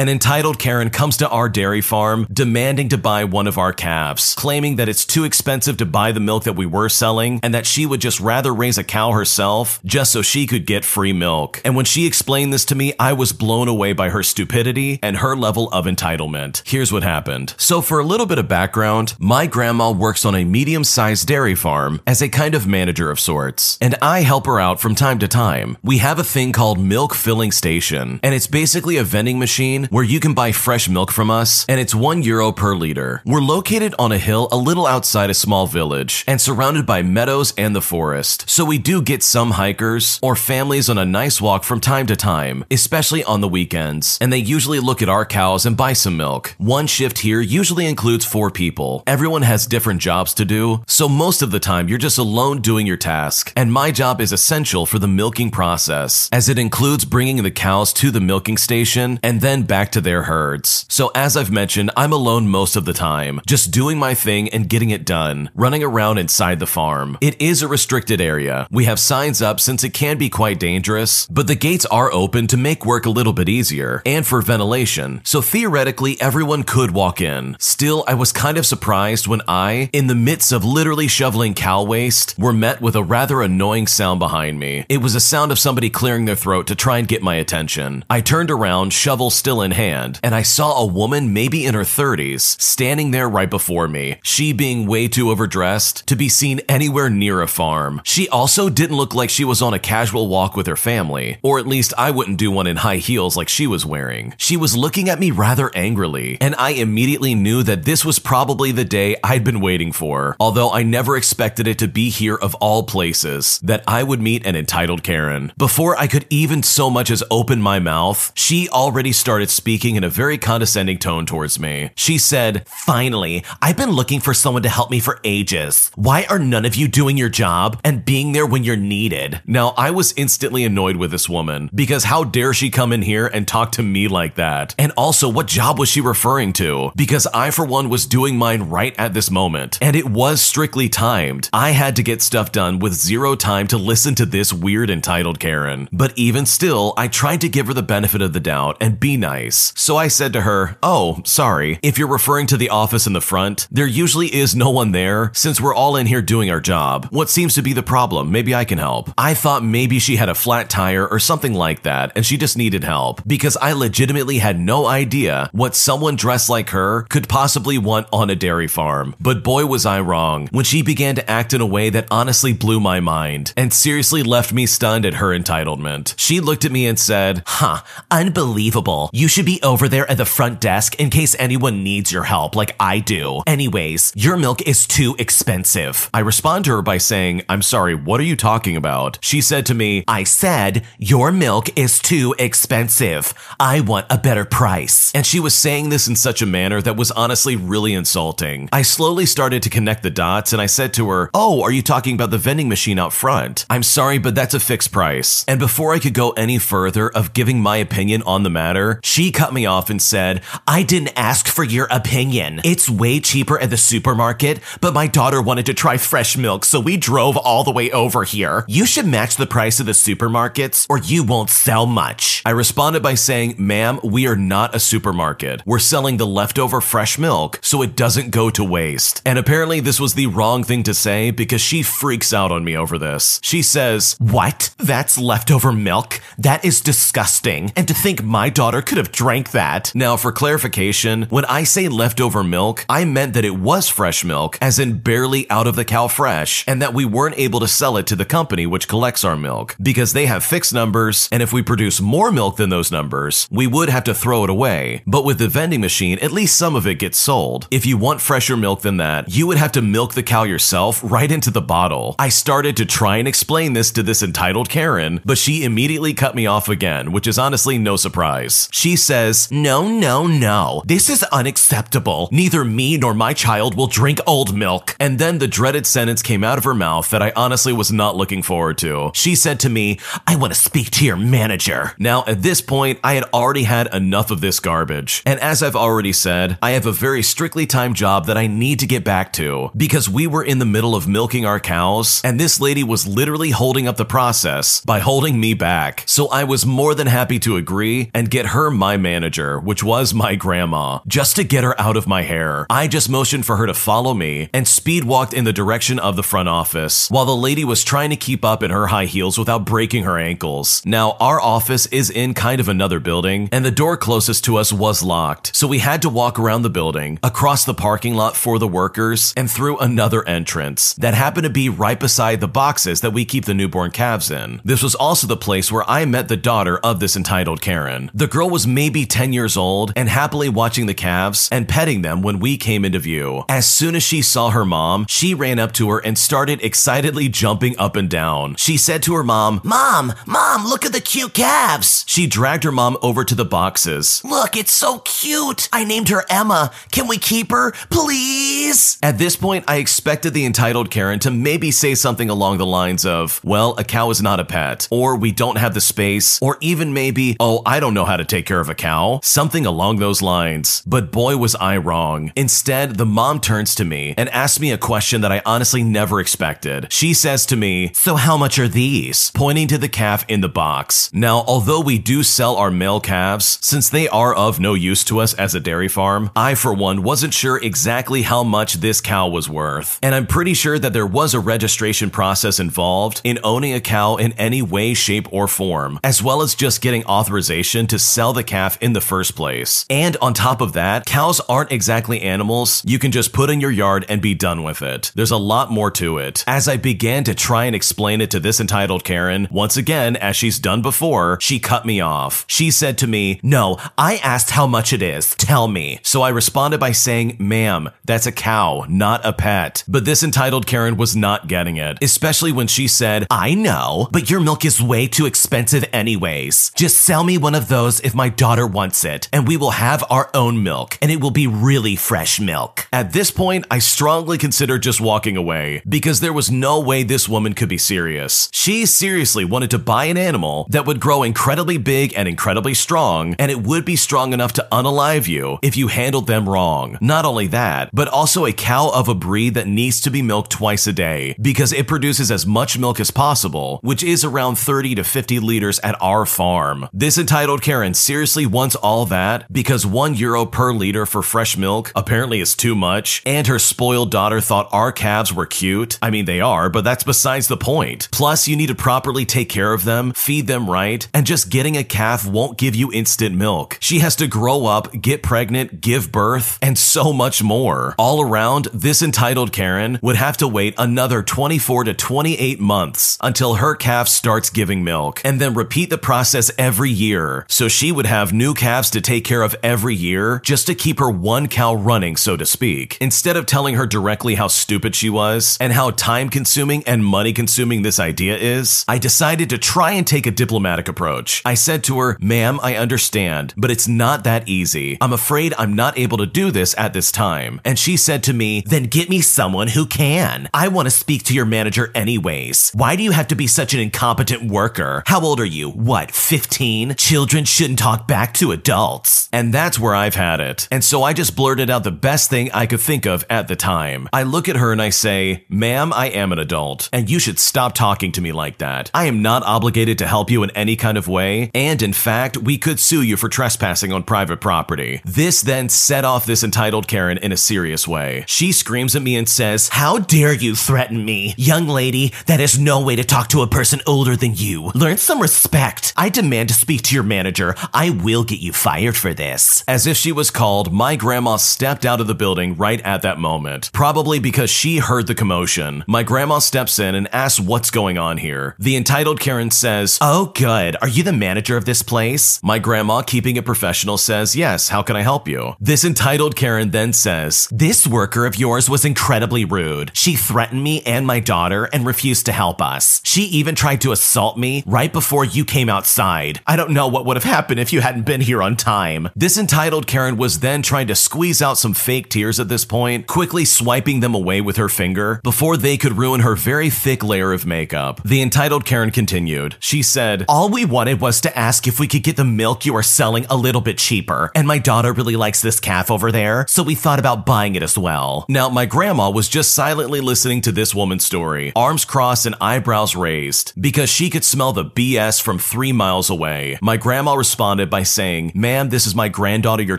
An entitled Karen comes to our dairy farm demanding to buy one of our calves, claiming that it's too expensive to buy the milk that we were selling and that she would just rather raise a cow herself just so she could get free milk. And when she explained this to me, I was blown away by her stupidity and her level of entitlement. Here's what happened. So, for a little bit of background, my grandma works on a medium sized dairy farm as a kind of manager of sorts, and I help her out from time to time. We have a thing called Milk Filling Station, and it's basically a vending machine where you can buy fresh milk from us, and it's one euro per liter. We're located on a hill a little outside a small village and surrounded by meadows and the forest, so we do get some hikers or families on a nice walk from time to time, especially on the weekends, and they usually look at our cows and buy some milk. One shift here usually includes four people. Everyone has different jobs to do, so most of the time you're just alone doing your task, and my job is essential for the milking process, as it includes bringing the cows to the milking station and then back to their herds. So as I've mentioned, I'm alone most of the time, just doing my thing and getting it done, running around inside the farm. It is a restricted area. We have signs up since it can be quite dangerous, but the gates are open to make work a little bit easier and for ventilation, so theoretically everyone could walk in. Still, I was kind of surprised when I, in the midst of literally shoveling cow waste, were met with a rather annoying sound behind me. It was a sound of somebody clearing their throat to try and get my attention. I turned around, shovel still in hand, and I saw a woman maybe in her 30s standing there right before me, she being way too overdressed to be seen anywhere near a farm. She also didn't look like she was on a casual walk with her family, or at least I wouldn't do one in high heels like she was wearing. She was looking at me rather angrily, and I immediately knew that this was probably the day I'd been waiting for, although I never expected it to be here of all places, that I would meet an entitled Karen. Before I could even so much as open my mouth, she already started speaking in a very condescending tone towards me. She said, Finally, I've been looking for someone to help me for ages. Why are none of you doing your job and being there when you're needed? Now, I was instantly annoyed with this woman because how dare she come in here and talk to me like that? And also, what job was she referring to? Because I, for one, was doing mine right at this moment, and it was strictly timed. I had to get stuff done with zero time to listen to this weird entitled Karen. But even still, I tried to give her the benefit of the doubt and be nice. So I said to her, Oh, sorry, if you're referring to the office in the front, there usually is no one there since we're all in here doing our job. What seems to be the problem? Maybe I can help. I thought maybe she had a flat tire or something like that and she just needed help because I legitimately had no idea what someone dressed like her could possibly want on a dairy farm. But boy, was I wrong when she began to act in a way that honestly blew my mind and seriously left me stunned at her entitlement. She looked at me and said, Huh, unbelievable. You should be over there at the front desk in case anyone needs your help, like I do. Anyways, your milk is too expensive. I respond to her by saying, I'm sorry, what are you talking about? She said to me, I said, Your milk is too expensive. I want a better price. And she was saying this in such a manner that was honestly really insulting. I slowly started to connect the dots and I said to her, Oh, are you talking about the vending machine out front? I'm sorry, but that's a fixed price. And before I could go any further of giving my opinion on the matter, she cut me off and said, I didn't ask for your opinion. It's way cheaper at the supermarket, but my daughter wanted to try fresh milk, so we drove all the way over here. You should match the price of the supermarkets or you won't sell much. I responded by saying, Ma'am, we are not a supermarket. We're selling the leftover fresh milk so it doesn't go to waste. And apparently, this was the wrong thing to say because she freaks out on me over this. She says, What? That's leftover milk? That is disgusting. And to think my daughter could have drank that. Now, for clarification, when I say leftover milk, I meant that it was fresh milk, as in barely out of the cow fresh, and that we weren't able to sell it to the company which collects our milk because they have fixed numbers, and if we produce more milk than those numbers, we would have to throw it away. But with the vending machine, at least some of it gets sold. If you want fresher milk than that, you would have to milk the cow yourself right into the bottle. I started to try and explain this to this entitled Karen, but she immediately cut me off again, which is honestly no surprise. She says, No, no, no. This is unacceptable. Neither me nor my child will drink old milk. And then the dreaded sentence came out of her mouth that I honestly was not looking forward to. She said to me, I want to speak to your manager. Now, at this point, I had already had enough of this garbage. And as I've already said, I have a very strictly timed job that I need to get back to because we were in the middle of milking our cows, and this lady was literally holding up the process by holding me back. So I was more than happy to agree and get her my my manager, which was my grandma, just to get her out of my hair. I just motioned for her to follow me and speed walked in the direction of the front office while the lady was trying to keep up in her high heels without breaking her ankles. Now, our office is in kind of another building and the door closest to us was locked, so we had to walk around the building, across the parking lot for the workers, and through another entrance that happened to be right beside the boxes that we keep the newborn calves in. This was also the place where I met the daughter of this entitled Karen. The girl was maybe 10 years old and happily watching the calves and petting them when we came into view. As soon as she saw her mom, she ran up to her and started excitedly jumping up and down. She said to her mom, Mom, Mom, look at the cute calves. She dragged her mom over to the boxes. Look, it's so cute. I named her Emma. Can we keep her, please? At this point, I expected the entitled Karen to maybe say something along the lines of, Well, a cow is not a pet, or we don't have the space, or even maybe, Oh, I don't know how to take care of a cow. Something along those lines. But boy, was I wrong. Instead, the mom turns to me and asks me a question that I honestly never expected. She says to me, So how much are these? Pointing to the calf in the box. Now, although we do sell our male calves, since they are of no use to us as a dairy farm, I, for one, wasn't sure exactly how much this cow was worth. And I'm pretty sure that there was a registration process involved in owning a cow in any way, shape, or form, as well as just getting authorization to sell the calf in the first place. And on top of that, cows aren't exactly animals you can just put in your yard and be done with it. There's a lot more to it. As I began to try and explain it to this entitled Karen, once again, as she's done before, she cut me off. She said to me, No, I asked how much it is. Tell me. So I responded by saying, Ma'am, that's a cow, not a pet. But this entitled Karen was not getting it, especially when she said, I know, but your milk is way too expensive anyways. Just sell me one of those if my daughter wants it, and we will have our own milk, and it will be really fresh milk. At this point, I strongly considered just walking away because there was no way this woman could be serious. She seriously wanted to buy an animal that would grow incredibly big and incredibly strong, and it would be strong enough to unalive you if you handled them wrong. Not only that, but also a cow of a breed that needs to be milked twice a day because it produces as much milk as possible, which is around 30 to 50 liters at our farm. This entitled Karen seriously wants all that because one euro per liter for fresh milk apparently is too much, and her spoiled daughter thought our calves were cute. I mean, they are, but that's besides the point. Plus, you need to properly take care of them, feed them right, and just getting a calf won't give you instant milk. She has to grow up, get pregnant, give birth, and so much more. All around, this entitled Karen would have to wait another 24 to 28 months until her calf starts giving milk, and then repeat the process every year. So she would have new calves to take care of every year just to keep her one cow running, so to speak. Instead of telling her directly how stupid she was and how time consuming and money consuming this idea is, I decided to try and take a diplomatic approach. I said to her, Ma'am, I understand, but it's not that easy. I'm afraid I'm not able to do this at this time. And she said to me, Then get me someone who can. I want to speak to your manager anyways. Why do you have to be such an incompetent worker? How old are you? What, 15? Children shouldn't talk back to adults. And that's where I've had it. And so I just blurted out the best thing I could think of at the time. I look at her and I say, Ma'am, I am an adult, and you should stop talking to me like that. I am not obligated to help you in any kind of way, and in fact, we could sue you for trespassing on private property. This then set off this entitled Karen in a serious way. She screams at me and says, How dare you threaten me? Young lady, that is no way to talk to a person older than you. Learn some respect. I demand to speak to your manager. I will get you fired for this. As if she was called, my grandma stepped out of the building right at that moment, probably because she heard the commotion. My grandma steps in and asks what's going on here. The entitled Karen says, Oh, good. Are you the manager of this place? My grandma, keeping it professional, says, Yes, how can I help you? This entitled Karen then says, This worker of yours was incredibly rude. She threatened me and my daughter and refused to help us. She even tried to assault me right before you came outside. I don't know what would have happened if you hadn't been here on time. This entitled Karen was then trying to squeeze out some fake tears at this point, quickly swiping them away with her finger before they could ruin her very thick layer of makeup. The entitled Karen continued. She said, All we wanted was to ask if we could get the milk you are selling a little bit cheaper, and my daughter really likes this calf over there, so we thought about buying it as well. Now, my grandma was just silently listening to this woman's story, arms crossed and eyebrows raised, because she could smell the BS from three miles away. My grandma responded it by saying, Ma'am, this is my granddaughter you're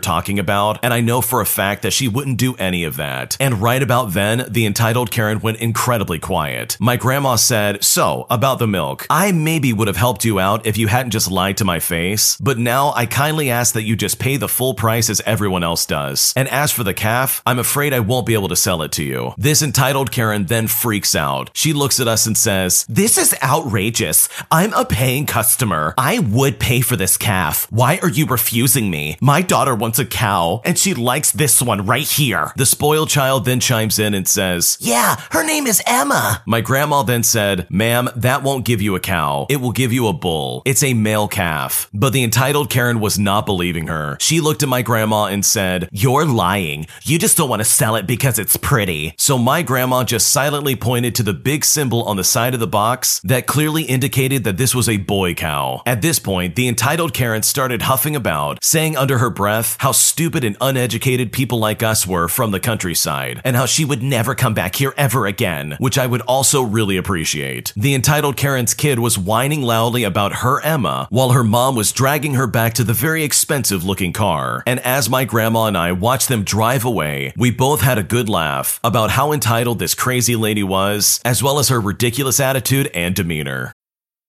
talking about, and I know for a fact that she wouldn't do any of that. And right about then, the entitled Karen went incredibly quiet. My grandma said, So, about the milk, I maybe would have helped you out if you hadn't just lied to my face, but now I kindly ask that you just pay the full price as everyone else does. And as for the calf, I'm afraid I won't be able to sell it to you. This entitled Karen then freaks out. She looks at us and says, This is outrageous. I'm a paying customer. I would pay for this calf. Why are you refusing me? My daughter wants a cow, and she likes this one right here. The spoiled child then chimes in and says, Yeah, her name is Emma. My grandma then said, Ma'am, that won't give you a cow. It will give you a bull. It's a male calf. But the entitled Karen was not believing her. She looked at my grandma and said, You're lying. You just don't want to sell it because it's pretty. So my grandma just silently pointed to the big symbol on the side of the box that clearly indicated that this was a boy cow. At this point, the entitled Karen started huffing about, saying under her breath how stupid and uneducated people like us were from the countryside, and how she would never come back here ever again, which I would also really appreciate. The entitled Karen's kid was whining loudly about her Emma, while her mom was dragging her back to the very expensive looking car. And as my grandma and I watched them drive away, we both had a good laugh about how entitled this crazy lady was, as well as her ridiculous attitude and demeanor.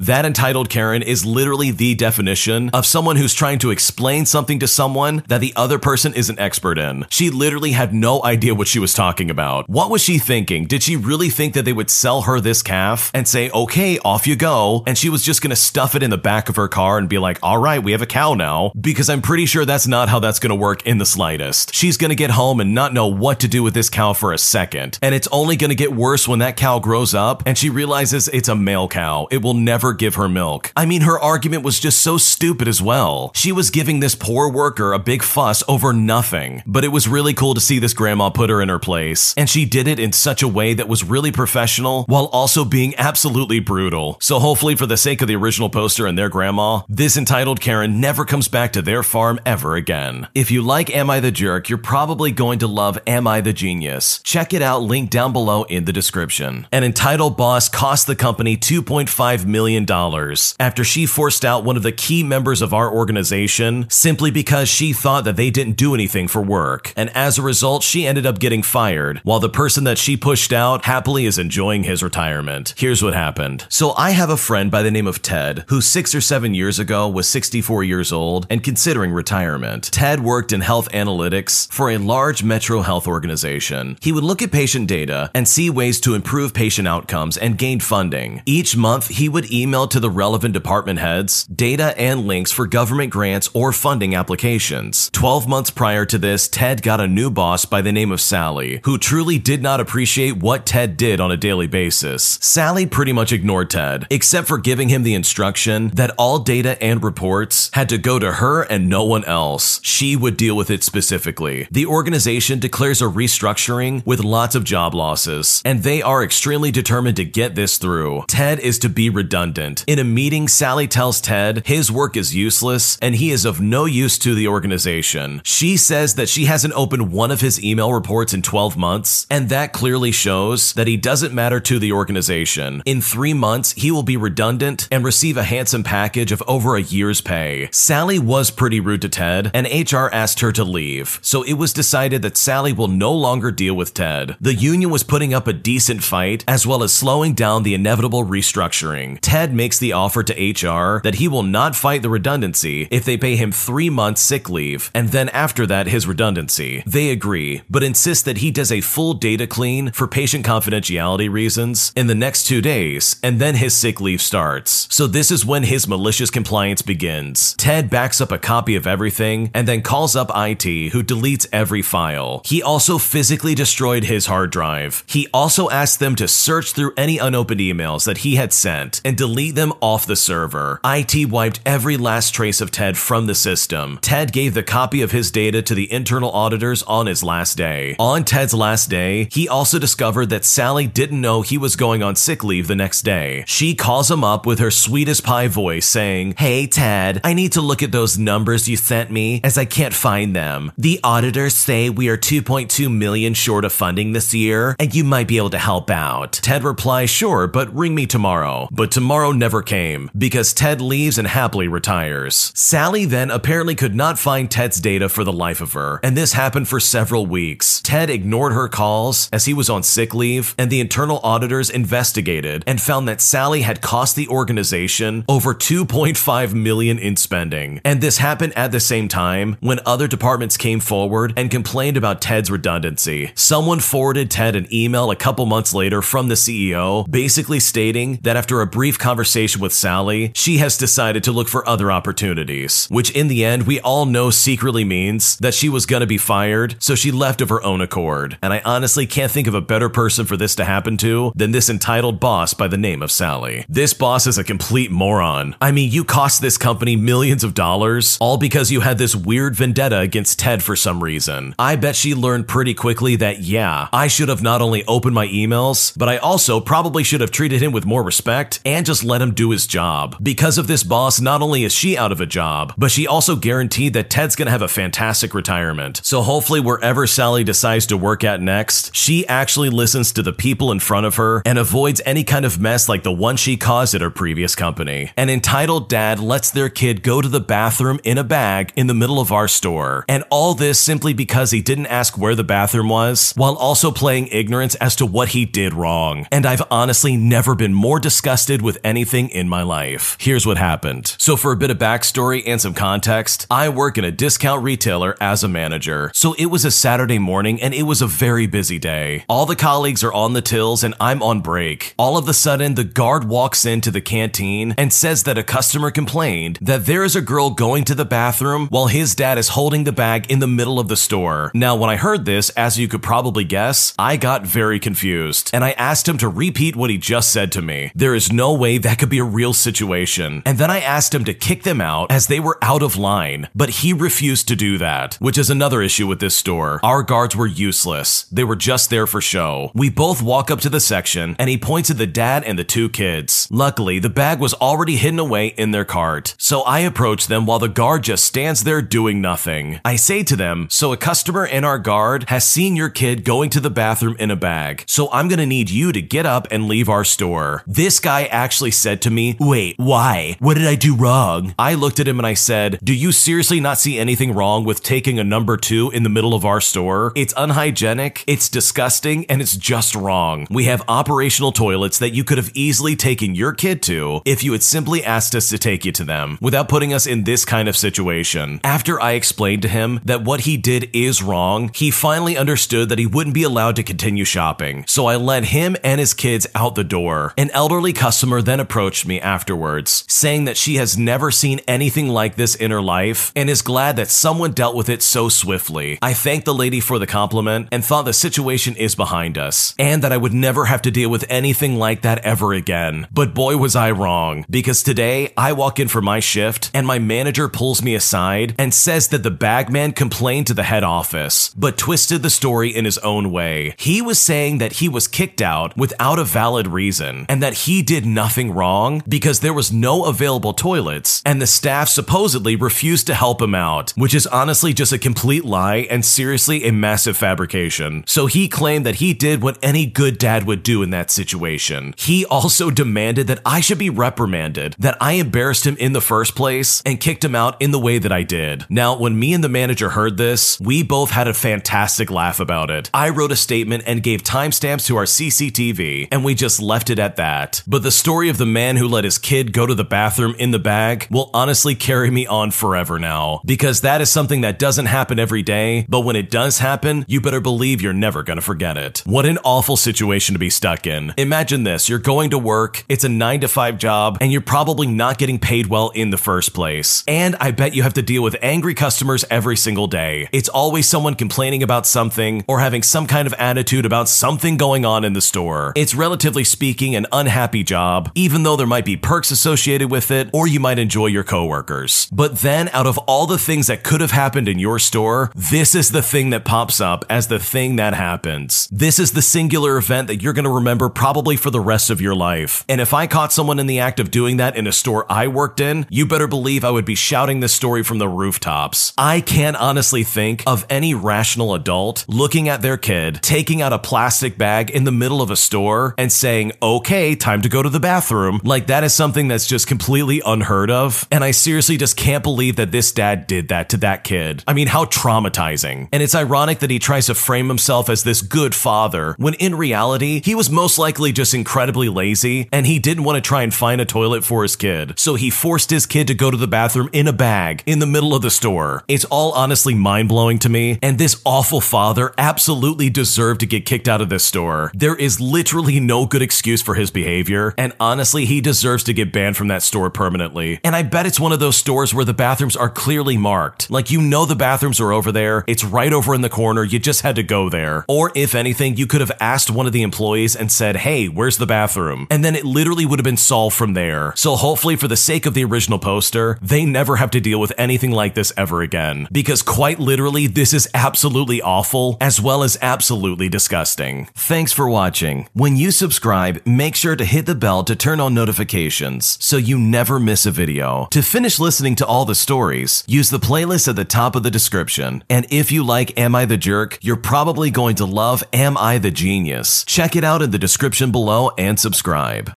That entitled Karen is literally the definition of someone who's trying to explain something to someone that the other person is an expert in. She literally had no idea what she was talking about. What was she thinking? Did she really think that they would sell her this calf and say, okay, off you go? And she was just gonna stuff it in the back of her car and be like, all right, we have a cow now. Because I'm pretty sure that's not how that's gonna work in the slightest. She's gonna get home and not know what to do with this cow for a second. And it's only gonna get worse when that cow grows up and she realizes it's a male cow. It will never give her milk. I mean, her argument was just so stupid as well. She was giving this poor worker a big fuss over nothing. But it was really cool to see this grandma put her in her place. And she did it in such a way that was really professional while also being absolutely brutal. So hopefully, for the sake of the original poster and their grandma, this entitled Karen never comes back to their farm ever again. If you like Am I the Jerk, you're probably going to love Am I the Genius. Check it out, link down below in the description. An entitled boss cost the company $2.5 million million after she forced out one of the key members of our organization simply because she thought that they didn't do anything for work. And as a result, she ended up getting fired, while the person that she pushed out happily is enjoying his retirement. Here's what happened. So I have a friend by the name of Ted who six or seven years ago was 64 years old and considering retirement. Ted worked in health analytics for a large metro health organization. He would look at patient data and see ways to improve patient outcomes and gain funding. Each month, he would email to the relevant department heads data and links for government grants or funding applications. 12 months prior to this, Ted got a new boss by the name of Sally, who truly did not appreciate what Ted did on a daily basis. Sally pretty much ignored Ted, except for giving him the instruction that all data and reports had to go to her and no one else. She would deal with it specifically. The organization declares a restructuring with lots of job losses, and they are extremely determined to get this through. Ted is to be redundant. In a meeting, Sally tells Ted his work is useless and he is of no use to the organization. She says that she hasn't opened one of his email reports in 12 months, and that clearly shows that he doesn't matter to the organization. In three months, he will be redundant and receive a handsome package of over a year's pay. Sally was pretty rude to Ted, and HR asked her to leave, so it was decided that Sally will no longer deal with Ted. The union was putting up a decent fight, as well as slowing down the inevitable restructuring. Ted makes the offer to HR that he will not fight the redundancy if they pay him three months sick leave, and then after that, his redundancy. They agree, but insist that he does a full data clean for patient confidentiality reasons in the next two days, and then his sick leave starts. So this is when his malicious compliance begins. Ted backs up a copy of everything and then calls up IT, who deletes every file. He also physically destroyed his hard drive. He also asked them to search through any unopened emails that he had sent and delete them off the server. IT wiped every last trace of Ted from the system. Ted gave the copy of his data to the internal auditors on his last day. On Ted's last day, he also discovered that Sally didn't know he was going on sick leave the next day. She calls him up with her sweetest pie voice saying, Hey Ted, I need to look at those numbers you sent me as I can't find them. The auditors say we are 2.2 million short of funding this year and you might be able to help out. Ted replies, Sure, but ring me tomorrow. But tomorrow never came because Ted leaves and happily retires. Sally then apparently could not find Ted's data for the life of her, and this happened for several weeks. Ted ignored her calls as he was on sick leave, and the internal auditors investigated and found that Sally had cost the organization over 2.5 million in spending. And this happened at the same time when other departments came forward and complained about Ted's redundancy. Someone forwarded Ted an email a couple months later from the CEO, basically stating that after a brief conversation with Sally, she has decided to look for other opportunities, which in the end we all know secretly means that she was gonna be fired, so she left of her own accord. And I honestly can't think of a better person for this to happen to than this entitled boss by the name of Sally. This boss is a complete moron. I mean, you cost this company millions of dollars, all because you had this weird vendetta against Ted for some reason. I bet she learned pretty quickly that, yeah, I should have not only opened my emails, but I also probably should have treated him with more respect and just let him do his job. Because of this boss, not only is she out of a job, but she also guaranteed that Ted's gonna have a fantastic retirement. So hopefully, wherever Sally decides to work at next, she actually listens to the people in front of her and avoids any kind of mess like the one she caused at her previous company. An entitled dad lets their kid go to the bathroom in a bag in the middle of our store. And all this simply because he didn't ask where the bathroom was, while also playing ignorance as to what he did wrong. And I've honestly never been more disgusted with anything in my life. Here's what happened. So, for a bit of backstory and some context, I work in a discount retailer as a manager. So, it was a Saturday morning and it was a very busy day. All the colleagues are on the tills and I'm on break. All of a sudden, the guard walks into the canteen and says that a customer complained that there is a girl going to the bathroom while his dad is holding the bag in the middle of the store. Now, when I heard this, as you could probably guess, I got very confused and I asked him to repeat what he just said to me. There is no way that could be a real situation. And then I asked him to kick them out as they were out of line, but he refused to do that, which is another issue with this store. Our guards were useless. They were just there for show. We both walk up to the section and he points at the dad and the two kids. Luckily, the bag was already hidden away in their cart. So I approach them while the guard just stands there doing nothing. I say to them, So a customer and our guard has seen your kid going to the bathroom in a bag. So I'm gonna need you to get up and leave our store. This guy actually actually said to me, Wait, why? What did I do wrong? I looked at him and I said, Do you seriously not see anything wrong with taking a number two in the middle of our store? It's unhygienic, it's disgusting, and it's just wrong. We have operational toilets that you could have easily taken your kid to if you had simply asked us to take you to them without putting us in this kind of situation. After I explained to him that what he did is wrong, he finally understood that he wouldn't be allowed to continue shopping. So I led him and his kids out the door. An elderly customer then approached me afterwards, saying that she has never seen anything like this in her life and is glad that someone dealt with it so swiftly. I thanked the lady for the compliment and thought the situation is behind us and that I would never have to deal with anything like that ever again. But boy, was I wrong because today I walk in for my shift and my manager pulls me aside and says that the bagman complained to the head office, but twisted the story in his own way. He was saying that he was kicked out without a valid reason and that he did nothing wrong because there was no available toilets and the staff supposedly refused to help him out, which is honestly just a complete lie and seriously a massive fabrication. So he claimed that he did what any good dad would do in that situation. He also demanded that I should be reprimanded, that I embarrassed him in the first place and kicked him out in the way that I did. Now, when me and the manager heard this, we both had a fantastic laugh about it. I wrote a statement and gave timestamps to our CCTV, and we just left it at that. But the story of the man who let his kid go to the bathroom in the bag will honestly carry me on forever now, because that is something that doesn't happen every day, but when it does happen, you better believe you're never gonna forget it. What an awful situation to be stuck in. Imagine this you're going to work, it's a 9 to 5 job, and you're probably not getting paid well in the first place. And I bet you have to deal with angry customers every single day. It's always someone complaining about something or having some kind of attitude about something going on in the store. It's relatively speaking an unhappy job, even though there might be perks associated with it or you might enjoy your coworkers. But then out of all the things that could have happened in your store, this is the thing that pops up as the thing that happens. This is the singular event that you're going to remember probably for the rest of your life. And if I caught someone in the act of doing that in a store I worked in, you better believe I would be shouting this story from the rooftops. I can't honestly think of any rational adult looking at their kid, taking out a plastic bag in the middle of a store and saying, okay, time to go to the bathroom. Like that is something that's just completely unheard of. And I seriously just can't believe that this dad did that to that kid. I mean, how traumatizing. And it's ironic that he tries to frame himself as this good father when in reality, he was most likely just incredibly lazy and he didn't want to try and find a toilet for his kid. So he forced his kid to go to the bathroom in a bag in the middle of the store. It's all honestly mind blowing to me. And this awful father absolutely deserved to get kicked out of this store. There is literally no good excuse for his behavior. And honestly, he deserves to get banned from that store permanently. And I bet it's one of those stores where the bathrooms are clearly marked. Like you know the bathrooms are over there. It's right over in the corner. You just had to go there. Or if anything, you could have asked one of the employees and said, Hey, where's the bathroom? And then it literally would have been solved from there. So hopefully, for the sake of the original poster, they never have to deal with anything like this ever again. Because quite literally, this is absolutely awful as well as absolutely disgusting. Thanks for watching. When you subscribe, make sure to hit the bell to turn on notifications so you never miss a video. To finish listening to all the stories, use the playlist at the top of the description. And if you like Am I the Jerk, you're probably going to love Am I the Genius. Check it out in the description below and subscribe.